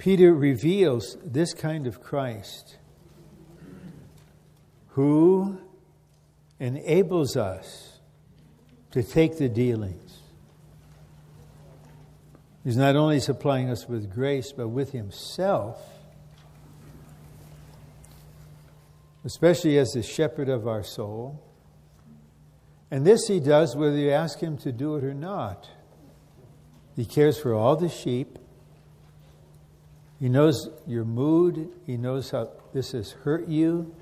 Peter reveals this kind of Christ who enables us to take the dealings. He's not only supplying us with grace, but with Himself, especially as the shepherd of our soul. And this He does whether you ask Him to do it or not. He cares for all the sheep. He knows your mood. He knows how this has hurt you.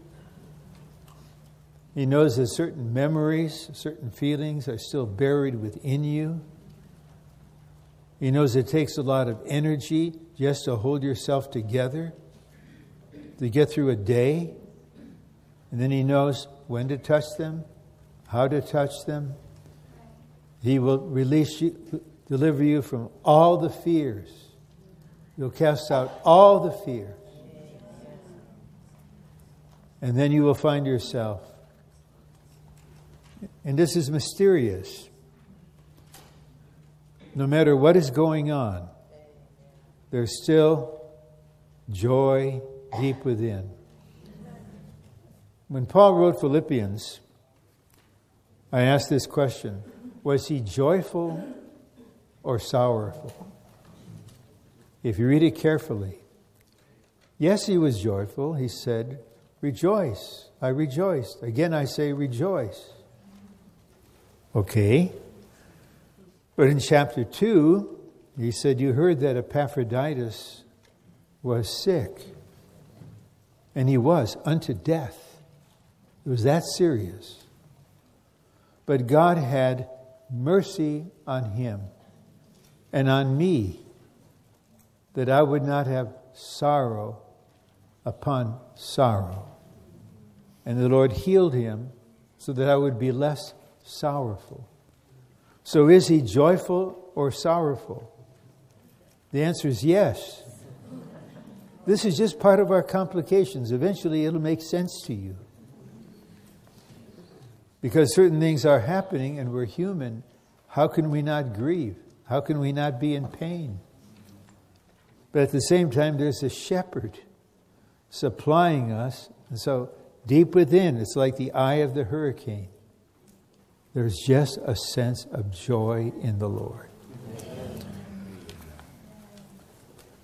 He knows that certain memories, certain feelings are still buried within you. He knows it takes a lot of energy just to hold yourself together, to get through a day. And then He knows when to touch them, how to touch them. He will release you, deliver you from all the fears. You'll cast out all the fear. And then you will find yourself and this is mysterious. No matter what is going on, there's still joy deep within. When Paul wrote Philippians, I asked this question Was he joyful or sorrowful? If you read it carefully, yes, he was joyful. He said, Rejoice. I rejoiced. Again, I say, Rejoice. Okay. But in chapter 2, he said, You heard that Epaphroditus was sick. And he was unto death. It was that serious. But God had mercy on him and on me that I would not have sorrow upon sorrow. And the Lord healed him so that I would be less sorrowful. So is he joyful or sorrowful? The answer is yes. This is just part of our complications. Eventually, it'll make sense to you. Because certain things are happening and we're human. How can we not grieve? How can we not be in pain? But at the same time, there's a shepherd supplying us. And so, deep within, it's like the eye of the hurricane. There's just a sense of joy in the Lord.